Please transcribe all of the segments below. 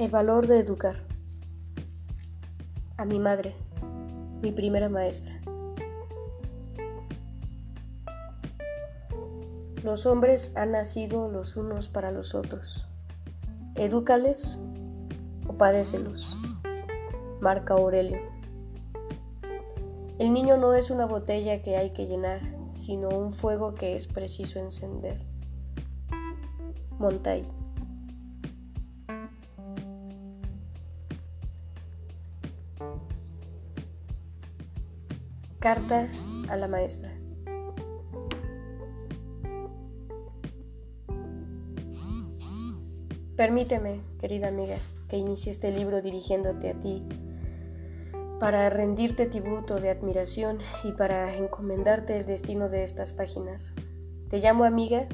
El valor de educar. A mi madre, mi primera maestra. Los hombres han nacido los unos para los otros. Edúcales o padécelos. Marca Aurelio. El niño no es una botella que hay que llenar, sino un fuego que es preciso encender. Montaigne. Carta a la maestra. Permíteme, querida amiga, que inicie este libro dirigiéndote a ti para rendirte tributo de admiración y para encomendarte el destino de estas páginas. Te llamo amiga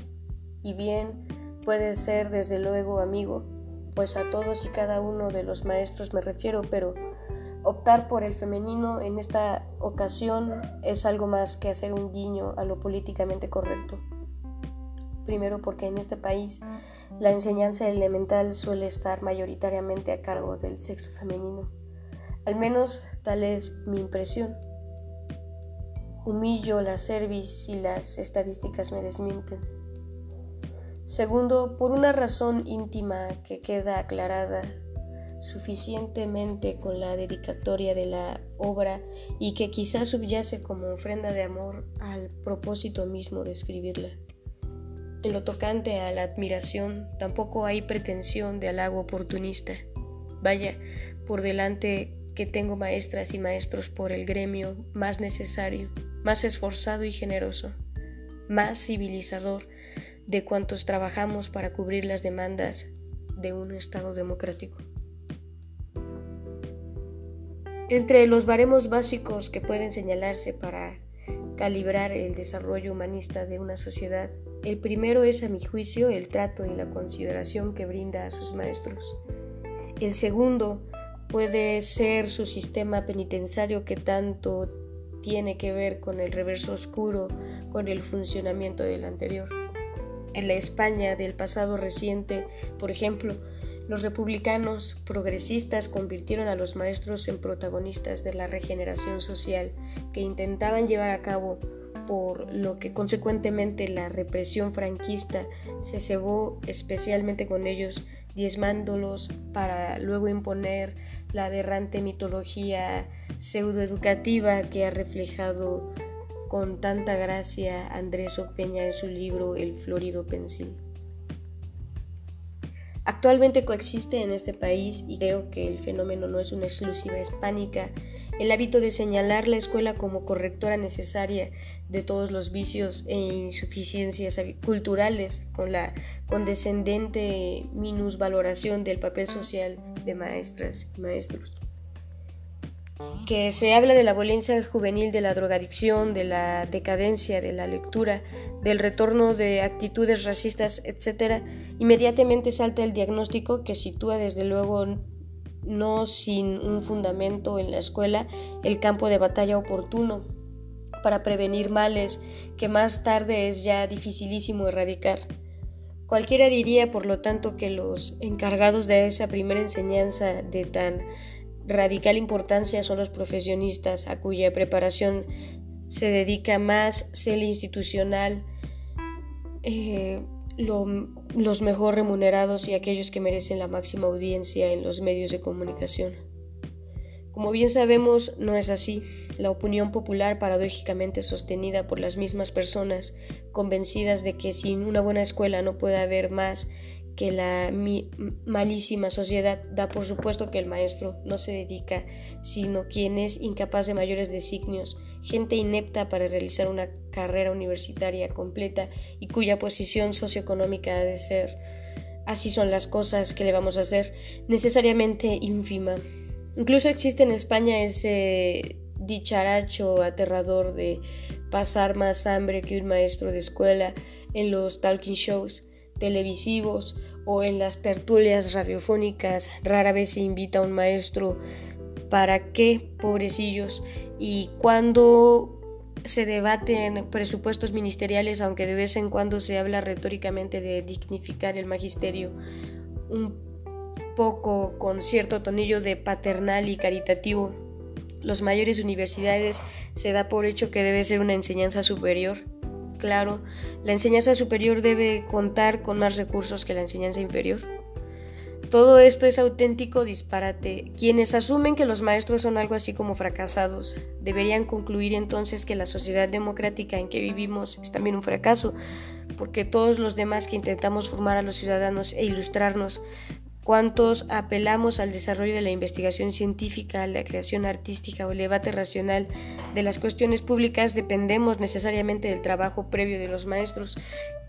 y bien puedes ser desde luego amigo, pues a todos y cada uno de los maestros me refiero, pero Optar por el femenino en esta ocasión es algo más que hacer un guiño a lo políticamente correcto. Primero porque en este país la enseñanza elemental suele estar mayoritariamente a cargo del sexo femenino. Al menos tal es mi impresión. Humillo la cerviz y las estadísticas me desmienten. Segundo, por una razón íntima que queda aclarada suficientemente con la dedicatoria de la obra y que quizás subyace como ofrenda de amor al propósito mismo de escribirla. En lo tocante a la admiración, tampoco hay pretensión de halago oportunista. Vaya, por delante que tengo maestras y maestros por el gremio más necesario, más esforzado y generoso, más civilizador de cuantos trabajamos para cubrir las demandas de un Estado democrático. Entre los baremos básicos que pueden señalarse para calibrar el desarrollo humanista de una sociedad, el primero es, a mi juicio, el trato y la consideración que brinda a sus maestros. El segundo puede ser su sistema penitenciario que tanto tiene que ver con el reverso oscuro, con el funcionamiento del anterior. En la España del pasado reciente, por ejemplo, los republicanos progresistas convirtieron a los maestros en protagonistas de la regeneración social que intentaban llevar a cabo por lo que consecuentemente la represión franquista se cebó especialmente con ellos, diezmándolos para luego imponer la aberrante mitología pseudoeducativa que ha reflejado con tanta gracia Andrés Opeña en su libro El Florido Pensil. Actualmente coexiste en este país, y creo que el fenómeno no es una exclusiva hispánica, el hábito de señalar la escuela como correctora necesaria de todos los vicios e insuficiencias culturales, con la condescendente minusvaloración del papel social de maestras y maestros. Que se habla de la violencia juvenil, de la drogadicción, de la decadencia de la lectura, del retorno de actitudes racistas, etc., inmediatamente salta el diagnóstico que sitúa desde luego no sin un fundamento en la escuela el campo de batalla oportuno para prevenir males que más tarde es ya dificilísimo erradicar. Cualquiera diría, por lo tanto, que los encargados de esa primera enseñanza de tan radical importancia son los profesionistas a cuya preparación se dedica más ser institucional, eh, los mejor remunerados y aquellos que merecen la máxima audiencia en los medios de comunicación. Como bien sabemos, no es así. La opinión popular, paradójicamente sostenida por las mismas personas, convencidas de que sin una buena escuela no puede haber más que la malísima sociedad, da por supuesto que el maestro no se dedica, sino quien es incapaz de mayores designios gente inepta para realizar una carrera universitaria completa y cuya posición socioeconómica ha de ser, así son las cosas que le vamos a hacer, necesariamente ínfima. Incluso existe en España ese dicharacho aterrador de pasar más hambre que un maestro de escuela en los talking shows televisivos o en las tertulias radiofónicas. Rara vez se invita a un maestro ¿Para qué, pobrecillos? Y cuando se debaten presupuestos ministeriales, aunque de vez en cuando se habla retóricamente de dignificar el magisterio, un poco con cierto tonillo de paternal y caritativo. Los mayores universidades se da por hecho que debe ser una enseñanza superior. Claro, la enseñanza superior debe contar con más recursos que la enseñanza inferior. Todo esto es auténtico disparate. Quienes asumen que los maestros son algo así como fracasados deberían concluir entonces que la sociedad democrática en que vivimos es también un fracaso, porque todos los demás que intentamos formar a los ciudadanos e ilustrarnos, cuantos apelamos al desarrollo de la investigación científica, a la creación artística o el debate racional de las cuestiones públicas, dependemos necesariamente del trabajo previo de los maestros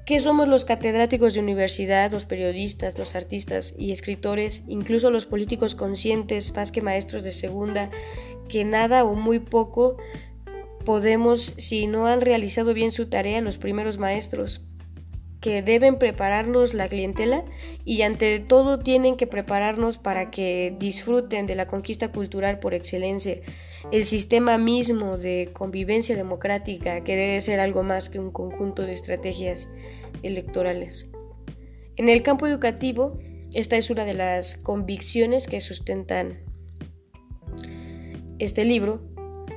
¿Qué somos los catedráticos de universidad, los periodistas, los artistas y escritores, incluso los políticos conscientes, más que maestros de segunda, que nada o muy poco podemos si no han realizado bien su tarea los primeros maestros? que deben prepararnos la clientela y ante todo tienen que prepararnos para que disfruten de la conquista cultural por excelencia, el sistema mismo de convivencia democrática que debe ser algo más que un conjunto de estrategias electorales. En el campo educativo, esta es una de las convicciones que sustentan este libro.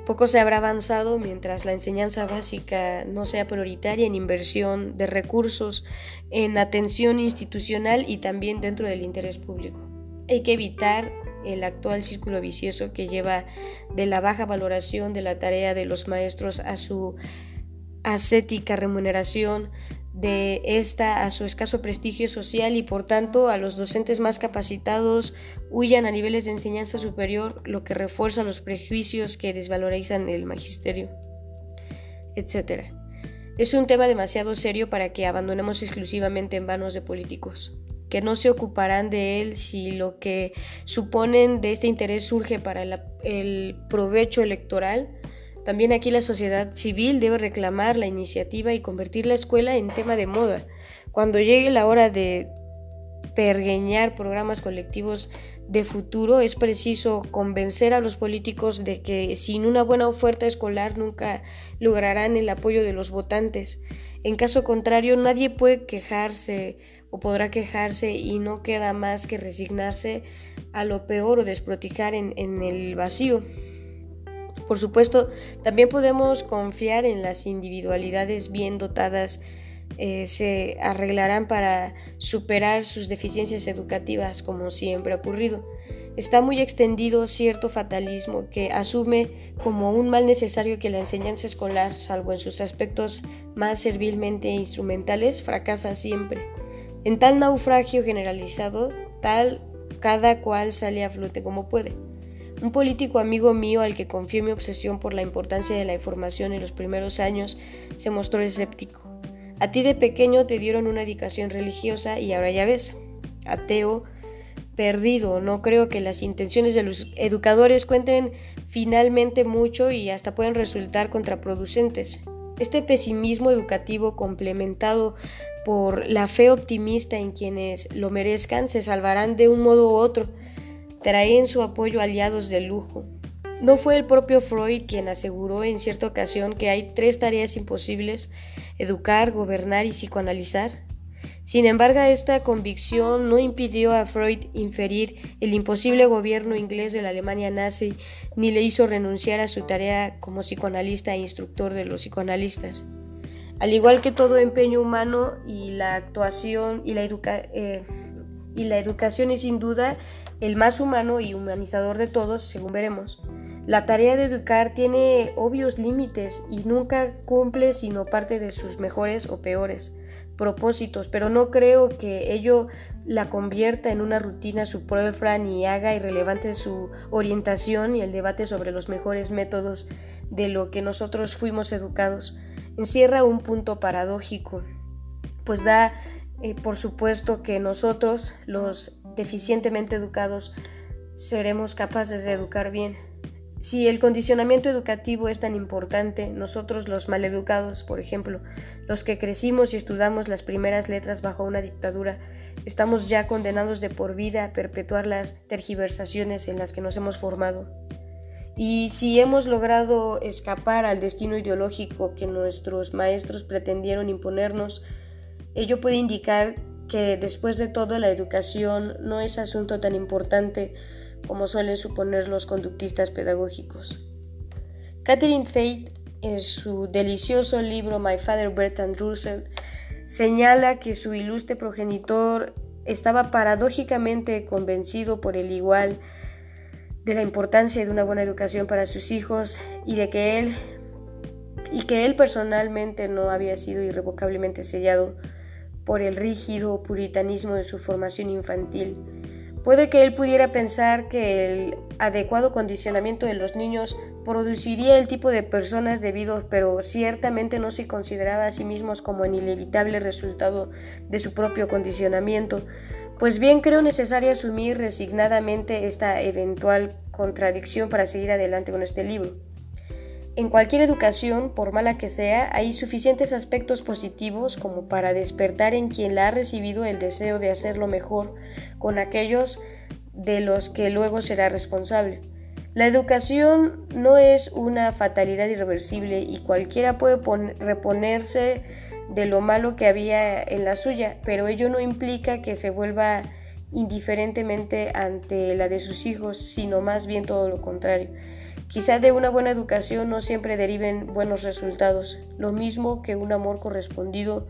Poco se habrá avanzado mientras la enseñanza básica no sea prioritaria en inversión de recursos, en atención institucional y también dentro del interés público. Hay que evitar el actual círculo vicioso que lleva de la baja valoración de la tarea de los maestros a su ascética remuneración, de esta a su escaso prestigio social y por tanto a los docentes más capacitados huyan a niveles de enseñanza superior, lo que refuerza los prejuicios que desvalorizan el magisterio, etc. Es un tema demasiado serio para que abandonemos exclusivamente en manos de políticos, que no se ocuparán de él si lo que suponen de este interés surge para el provecho electoral también aquí la sociedad civil debe reclamar la iniciativa y convertir la escuela en tema de moda. Cuando llegue la hora de pergueñar programas colectivos de futuro, es preciso convencer a los políticos de que sin una buena oferta escolar nunca lograrán el apoyo de los votantes. En caso contrario, nadie puede quejarse o podrá quejarse y no queda más que resignarse a lo peor o desprotijar en, en el vacío. Por supuesto, también podemos confiar en las individualidades bien dotadas eh, se arreglarán para superar sus deficiencias educativas, como siempre ha ocurrido. Está muy extendido cierto fatalismo que asume como un mal necesario que la enseñanza escolar, salvo en sus aspectos más servilmente instrumentales, fracasa siempre. En tal naufragio generalizado, tal cada cual sale a flote como puede. Un político amigo mío al que confié mi obsesión por la importancia de la información en los primeros años se mostró escéptico. A ti de pequeño te dieron una educación religiosa y ahora ya ves. Ateo, perdido. No creo que las intenciones de los educadores cuenten finalmente mucho y hasta pueden resultar contraproducentes. Este pesimismo educativo complementado por la fe optimista en quienes lo merezcan se salvarán de un modo u otro traen su apoyo aliados de lujo. ¿No fue el propio Freud quien aseguró en cierta ocasión que hay tres tareas imposibles, educar, gobernar y psicoanalizar? Sin embargo, esta convicción no impidió a Freud inferir el imposible gobierno inglés de la Alemania nazi, ni le hizo renunciar a su tarea como psicoanalista e instructor de los psicoanalistas. Al igual que todo empeño humano y la actuación y la, eh, y la educación es sin duda el más humano y humanizador de todos, según veremos. La tarea de educar tiene obvios límites y nunca cumple sino parte de sus mejores o peores propósitos, pero no creo que ello la convierta en una rutina superflua ni haga irrelevante su orientación y el debate sobre los mejores métodos de lo que nosotros fuimos educados. Encierra un punto paradójico, pues da eh, por supuesto que nosotros, los deficientemente educados, seremos capaces de educar bien. Si el condicionamiento educativo es tan importante, nosotros los maleducados, por ejemplo, los que crecimos y estudiamos las primeras letras bajo una dictadura, estamos ya condenados de por vida a perpetuar las tergiversaciones en las que nos hemos formado. Y si hemos logrado escapar al destino ideológico que nuestros maestros pretendieron imponernos, ello puede indicar que después de todo la educación no es asunto tan importante como suelen suponer los conductistas pedagógicos. Catherine Tate, en su delicioso libro My Father Bertrand Russell, señala que su ilustre progenitor estaba paradójicamente convencido por el igual de la importancia de una buena educación para sus hijos y de que él y que él personalmente no había sido irrevocablemente sellado por el rígido puritanismo de su formación infantil. Puede que él pudiera pensar que el adecuado condicionamiento de los niños produciría el tipo de personas debido, pero ciertamente no se consideraba a sí mismos como el inevitable resultado de su propio condicionamiento. Pues bien, creo necesario asumir resignadamente esta eventual contradicción para seguir adelante con este libro. En cualquier educación, por mala que sea, hay suficientes aspectos positivos como para despertar en quien la ha recibido el deseo de hacerlo mejor con aquellos de los que luego será responsable. La educación no es una fatalidad irreversible y cualquiera puede reponerse de lo malo que había en la suya, pero ello no implica que se vuelva indiferentemente ante la de sus hijos, sino más bien todo lo contrario. Quizá de una buena educación no siempre deriven buenos resultados, lo mismo que un amor correspondido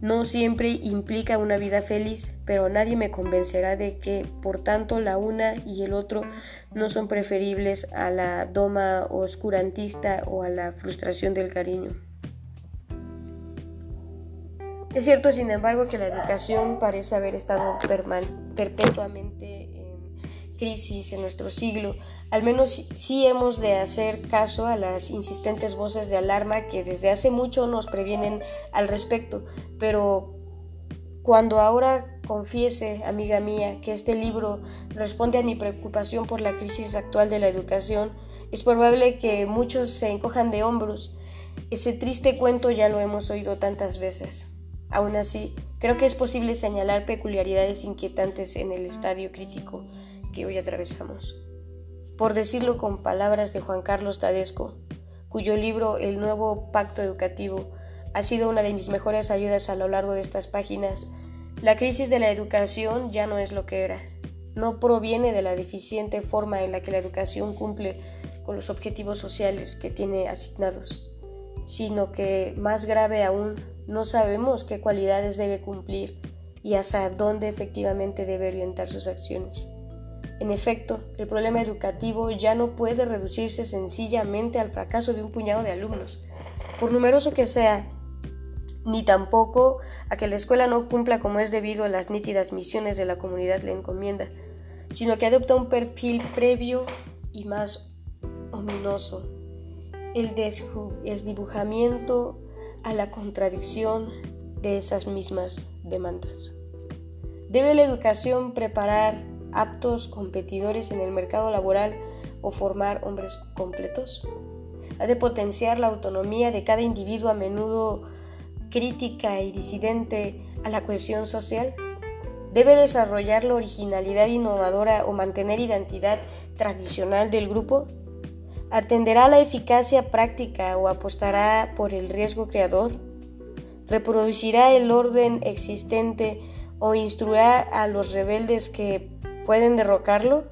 no siempre implica una vida feliz, pero nadie me convencerá de que, por tanto, la una y el otro no son preferibles a la doma oscurantista o a la frustración del cariño. Es cierto, sin embargo, que la educación parece haber estado perpetuamente en crisis en nuestro siglo. Al menos sí hemos de hacer caso a las insistentes voces de alarma que desde hace mucho nos previenen al respecto. Pero cuando ahora confiese, amiga mía, que este libro responde a mi preocupación por la crisis actual de la educación, es probable que muchos se encojan de hombros. Ese triste cuento ya lo hemos oído tantas veces. Aún así, creo que es posible señalar peculiaridades inquietantes en el estadio crítico que hoy atravesamos. Por decirlo con palabras de Juan Carlos Tadesco, cuyo libro El nuevo pacto educativo ha sido una de mis mejores ayudas a lo largo de estas páginas, la crisis de la educación ya no es lo que era. No proviene de la deficiente forma en la que la educación cumple con los objetivos sociales que tiene asignados sino que, más grave aún, no sabemos qué cualidades debe cumplir y hasta dónde efectivamente debe orientar sus acciones. En efecto, el problema educativo ya no puede reducirse sencillamente al fracaso de un puñado de alumnos, por numeroso que sea, ni tampoco a que la escuela no cumpla como es debido a las nítidas misiones de la comunidad le encomienda, sino que adopta un perfil previo y más ominoso el desdibujamiento a la contradicción de esas mismas demandas. ¿Debe la educación preparar aptos competidores en el mercado laboral o formar hombres completos? ¿Ha de potenciar la autonomía de cada individuo a menudo crítica y disidente a la cohesión social? ¿Debe desarrollar la originalidad innovadora o mantener identidad tradicional del grupo? ¿Atenderá la eficacia práctica o apostará por el riesgo creador? ¿Reproducirá el orden existente o instruirá a los rebeldes que pueden derrocarlo?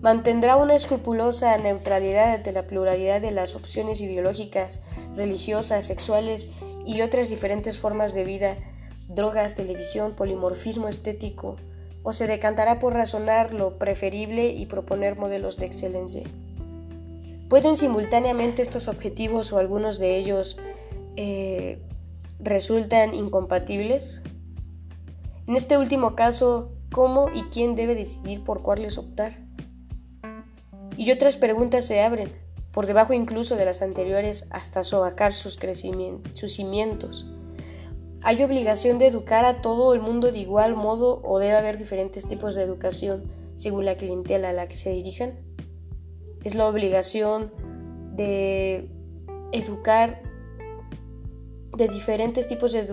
¿Mantendrá una escrupulosa neutralidad ante la pluralidad de las opciones ideológicas, religiosas, sexuales y otras diferentes formas de vida, drogas, televisión, polimorfismo estético? ¿O se decantará por razonar lo preferible y proponer modelos de excelencia? ¿Pueden simultáneamente estos objetivos o algunos de ellos eh, resultan incompatibles? En este último caso, ¿cómo y quién debe decidir por cuáles optar? Y otras preguntas se abren, por debajo incluso de las anteriores, hasta sobacar sus, sus cimientos. ¿Hay obligación de educar a todo el mundo de igual modo o debe haber diferentes tipos de educación según la clientela a la que se dirijan? es la obligación de educar de diferentes tipos de,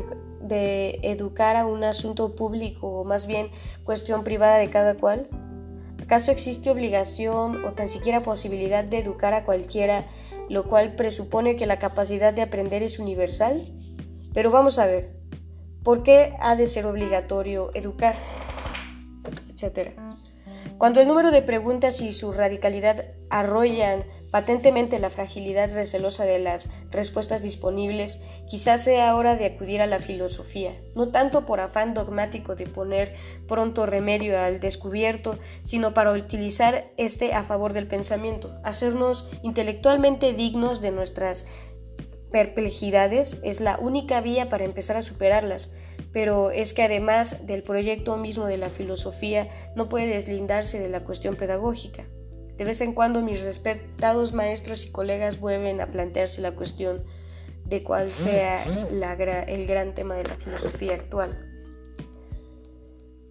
de, educar a un asunto público o más bien cuestión privada de cada cual? ¿Acaso existe obligación o tan siquiera posibilidad de educar a cualquiera, lo cual presupone que la capacidad de aprender es universal? Pero vamos a ver, ¿Por qué ha de ser obligatorio educar? Etcétera. Cuando el número de preguntas y su radicalidad arrollan patentemente la fragilidad recelosa de las respuestas disponibles, quizás sea hora de acudir a la filosofía, no tanto por afán dogmático de poner pronto remedio al descubierto, sino para utilizar este a favor del pensamiento, hacernos intelectualmente dignos de nuestras perplejidades es la única vía para empezar a superarlas, pero es que además del proyecto mismo de la filosofía no puede deslindarse de la cuestión pedagógica. De vez en cuando mis respetados maestros y colegas vuelven a plantearse la cuestión de cuál sea el gran tema de la filosofía actual.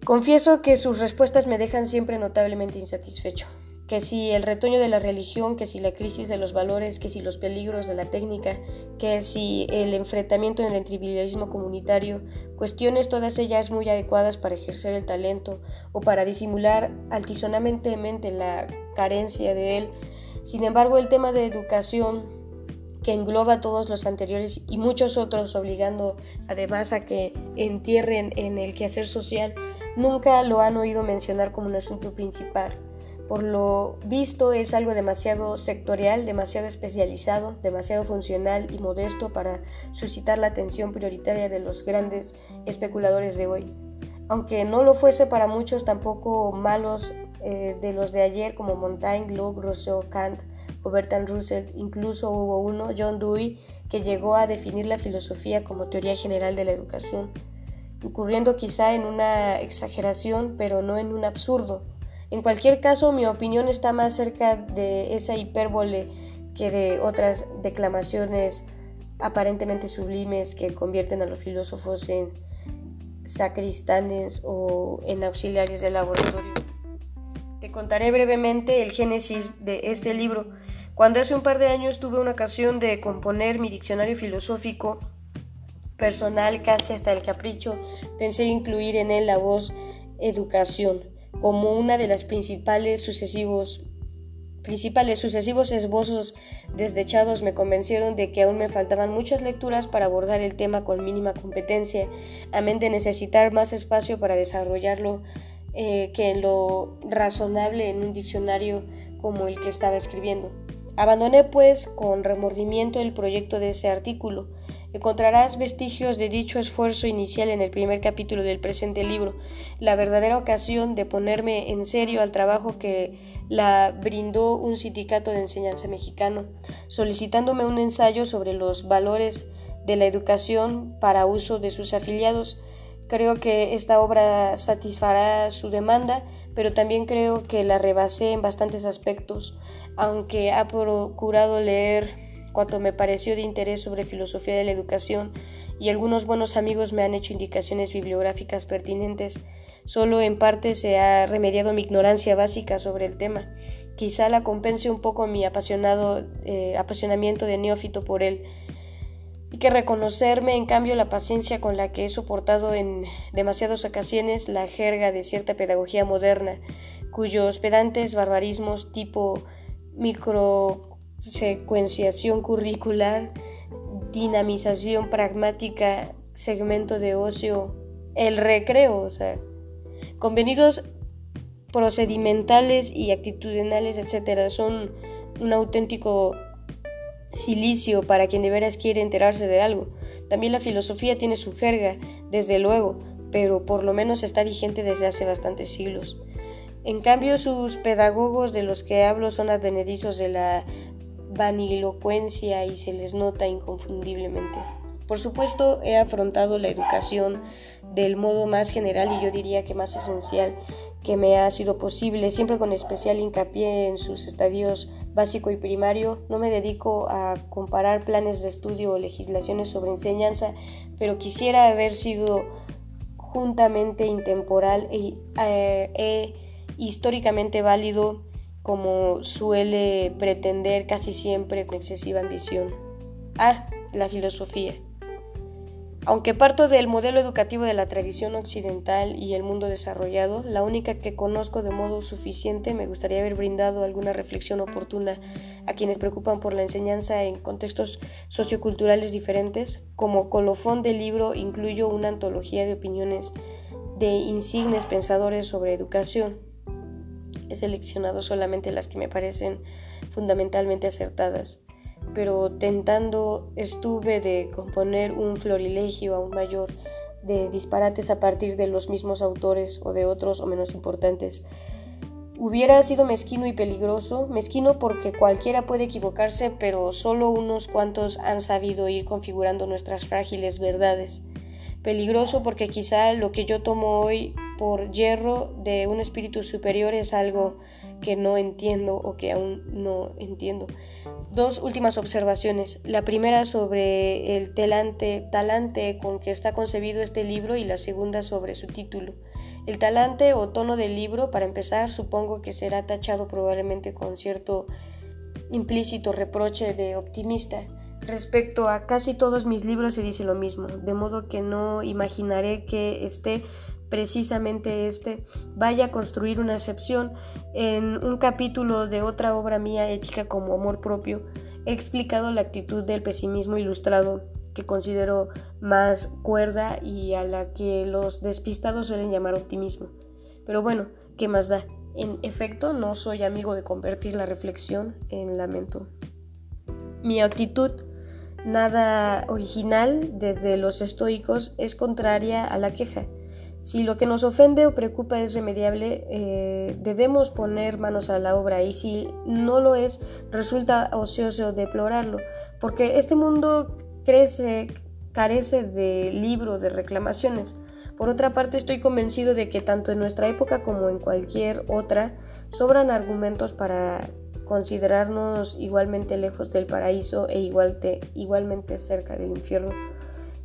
Confieso que sus respuestas me dejan siempre notablemente insatisfecho que si el retoño de la religión, que si la crisis de los valores, que si los peligros de la técnica, que si el enfrentamiento en el trivialismo comunitario, cuestiones todas ellas muy adecuadas para ejercer el talento o para disimular altisonamentemente la carencia de él. Sin embargo, el tema de educación, que engloba todos los anteriores y muchos otros, obligando además a que entierren en el quehacer social, nunca lo han oído mencionar como un asunto principal. Por lo visto es algo demasiado sectorial, demasiado especializado, demasiado funcional y modesto para suscitar la atención prioritaria de los grandes especuladores de hoy. Aunque no lo fuese para muchos tampoco malos eh, de los de ayer como Montaigne, Locke, Rousseau, Kant o Bertrand Russell, incluso hubo uno, John Dewey, que llegó a definir la filosofía como teoría general de la educación, incurriendo quizá en una exageración, pero no en un absurdo en cualquier caso, mi opinión está más cerca de esa hipérbole que de otras declamaciones aparentemente sublimes que convierten a los filósofos en sacristanes o en auxiliares del laboratorio. Te contaré brevemente el génesis de este libro. Cuando hace un par de años tuve una ocasión de componer mi diccionario filosófico personal casi hasta el capricho, pensé incluir en él la voz educación como una de las principales sucesivos principales sucesivos esbozos desdechados me convencieron de que aún me faltaban muchas lecturas para abordar el tema con mínima competencia, amén de necesitar más espacio para desarrollarlo eh, que lo razonable en un diccionario como el que estaba escribiendo. Abandoné pues con remordimiento el proyecto de ese artículo, Encontrarás vestigios de dicho esfuerzo inicial en el primer capítulo del presente libro, la verdadera ocasión de ponerme en serio al trabajo que la brindó un sindicato de enseñanza mexicano, solicitándome un ensayo sobre los valores de la educación para uso de sus afiliados. Creo que esta obra satisfará su demanda, pero también creo que la rebasé en bastantes aspectos, aunque ha procurado leer cuanto me pareció de interés sobre filosofía de la educación y algunos buenos amigos me han hecho indicaciones bibliográficas pertinentes. Solo en parte se ha remediado mi ignorancia básica sobre el tema. Quizá la compense un poco mi apasionado eh, apasionamiento de neófito por él. Y que reconocerme, en cambio, la paciencia con la que he soportado en demasiadas ocasiones la jerga de cierta pedagogía moderna, cuyos pedantes barbarismos tipo micro secuenciación curricular, dinamización pragmática, segmento de ocio, el recreo, o sea, convenidos procedimentales y actitudinales, etcétera, son un auténtico silicio para quien de veras quiere enterarse de algo. También la filosofía tiene su jerga, desde luego, pero por lo menos está vigente desde hace bastantes siglos. En cambio, sus pedagogos de los que hablo son advenedizos de la vanilocuencia y se les nota inconfundiblemente. Por supuesto, he afrontado la educación del modo más general y yo diría que más esencial que me ha sido posible, siempre con especial hincapié en sus estadios básico y primario. No me dedico a comparar planes de estudio o legislaciones sobre enseñanza, pero quisiera haber sido juntamente intemporal e, eh, e históricamente válido como suele pretender casi siempre con excesiva ambición. Ah, la filosofía. Aunque parto del modelo educativo de la tradición occidental y el mundo desarrollado, la única que conozco de modo suficiente, me gustaría haber brindado alguna reflexión oportuna a quienes preocupan por la enseñanza en contextos socioculturales diferentes. Como colofón del libro incluyo una antología de opiniones de insignes pensadores sobre educación. He seleccionado solamente las que me parecen fundamentalmente acertadas, pero tentando estuve de componer un florilegio aún mayor de disparates a partir de los mismos autores o de otros o menos importantes. Hubiera sido mezquino y peligroso, mezquino porque cualquiera puede equivocarse, pero solo unos cuantos han sabido ir configurando nuestras frágiles verdades. Peligroso porque quizá lo que yo tomo hoy por hierro de un espíritu superior es algo que no entiendo o que aún no entiendo. Dos últimas observaciones. La primera sobre el talante, con que está concebido este libro y la segunda sobre su título. El talante o tono del libro, para empezar, supongo que será tachado probablemente con cierto implícito reproche de optimista. Respecto a casi todos mis libros se dice lo mismo, de modo que no imaginaré que esté precisamente este, vaya a construir una excepción en un capítulo de otra obra mía ética como Amor propio, he explicado la actitud del pesimismo ilustrado que considero más cuerda y a la que los despistados suelen llamar optimismo. Pero bueno, ¿qué más da? En efecto, no soy amigo de convertir la reflexión en lamento. Mi actitud, nada original desde los estoicos, es contraria a la queja. Si lo que nos ofende o preocupa es remediable, eh, debemos poner manos a la obra y si no lo es, resulta ocioso deplorarlo, porque este mundo carece de libro de reclamaciones. Por otra parte, estoy convencido de que tanto en nuestra época como en cualquier otra, sobran argumentos para considerarnos igualmente lejos del paraíso e igualmente cerca del infierno.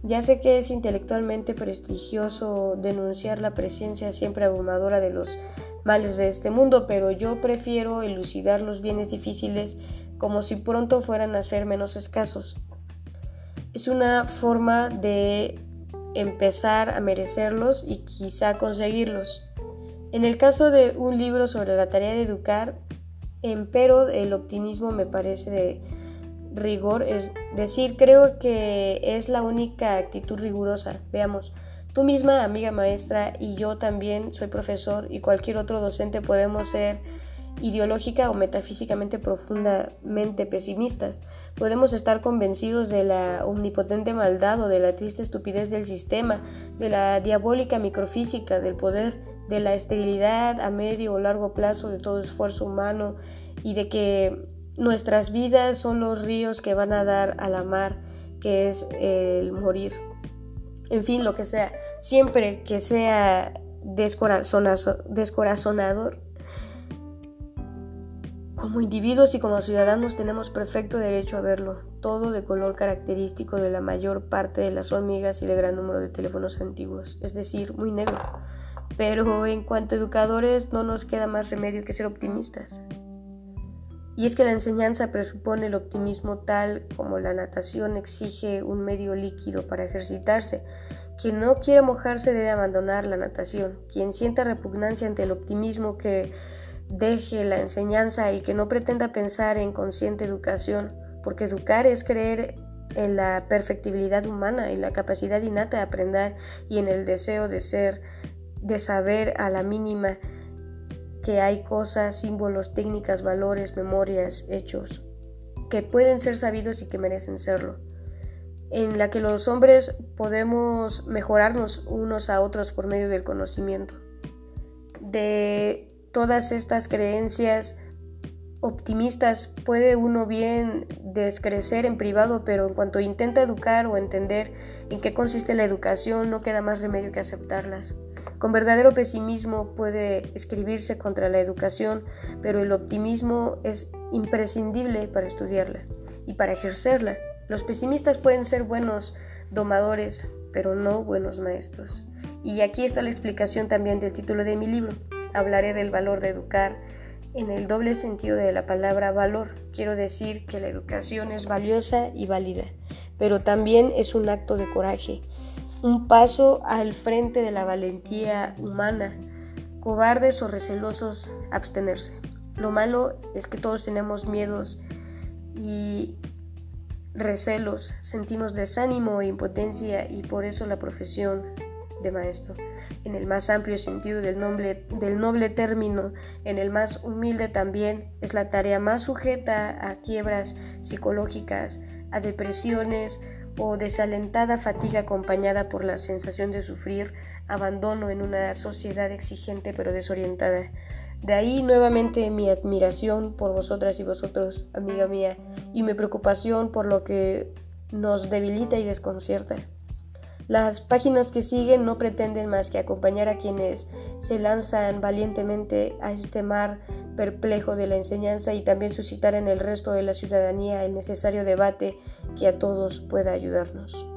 Ya sé que es intelectualmente prestigioso denunciar la presencia siempre abrumadora de los males de este mundo, pero yo prefiero elucidar los bienes difíciles como si pronto fueran a ser menos escasos. Es una forma de empezar a merecerlos y quizá conseguirlos. En el caso de un libro sobre la tarea de educar, empero el optimismo me parece de rigor, es decir, creo que es la única actitud rigurosa. Veamos, tú misma, amiga maestra, y yo también soy profesor y cualquier otro docente podemos ser ideológica o metafísicamente profundamente pesimistas. Podemos estar convencidos de la omnipotente maldad o de la triste estupidez del sistema, de la diabólica microfísica del poder, de la esterilidad a medio o largo plazo de todo esfuerzo humano y de que Nuestras vidas son los ríos que van a dar a la mar, que es el morir. En fin, lo que sea, siempre que sea descorazonador, como individuos y como ciudadanos tenemos perfecto derecho a verlo, todo de color característico de la mayor parte de las hormigas y de gran número de teléfonos antiguos, es decir, muy negro. Pero en cuanto a educadores no nos queda más remedio que ser optimistas. Y es que la enseñanza presupone el optimismo tal como la natación exige un medio líquido para ejercitarse. Quien no quiere mojarse debe abandonar la natación. Quien sienta repugnancia ante el optimismo que deje la enseñanza y que no pretenda pensar en consciente educación, porque educar es creer en la perfectibilidad humana, en la capacidad innata de aprender y en el deseo de ser, de saber a la mínima que hay cosas, símbolos, técnicas, valores, memorias, hechos, que pueden ser sabidos y que merecen serlo, en la que los hombres podemos mejorarnos unos a otros por medio del conocimiento. De todas estas creencias optimistas puede uno bien descrecer en privado, pero en cuanto intenta educar o entender en qué consiste la educación, no queda más remedio que aceptarlas. Con verdadero pesimismo puede escribirse contra la educación, pero el optimismo es imprescindible para estudiarla y para ejercerla. Los pesimistas pueden ser buenos domadores, pero no buenos maestros. Y aquí está la explicación también del título de mi libro. Hablaré del valor de educar en el doble sentido de la palabra valor. Quiero decir que la educación es valiosa y válida, pero también es un acto de coraje un paso al frente de la valentía humana. Cobardes o recelosos, abstenerse. Lo malo es que todos tenemos miedos y recelos, sentimos desánimo e impotencia y por eso la profesión de maestro, en el más amplio sentido del noble, del noble término, en el más humilde también, es la tarea más sujeta a quiebras psicológicas, a depresiones o desalentada fatiga acompañada por la sensación de sufrir abandono en una sociedad exigente pero desorientada. De ahí nuevamente mi admiración por vosotras y vosotros, amiga mía, y mi preocupación por lo que nos debilita y desconcierta. Las páginas que siguen no pretenden más que acompañar a quienes se lanzan valientemente a este mar perplejo de la enseñanza y también suscitar en el resto de la ciudadanía el necesario debate que a todos pueda ayudarnos.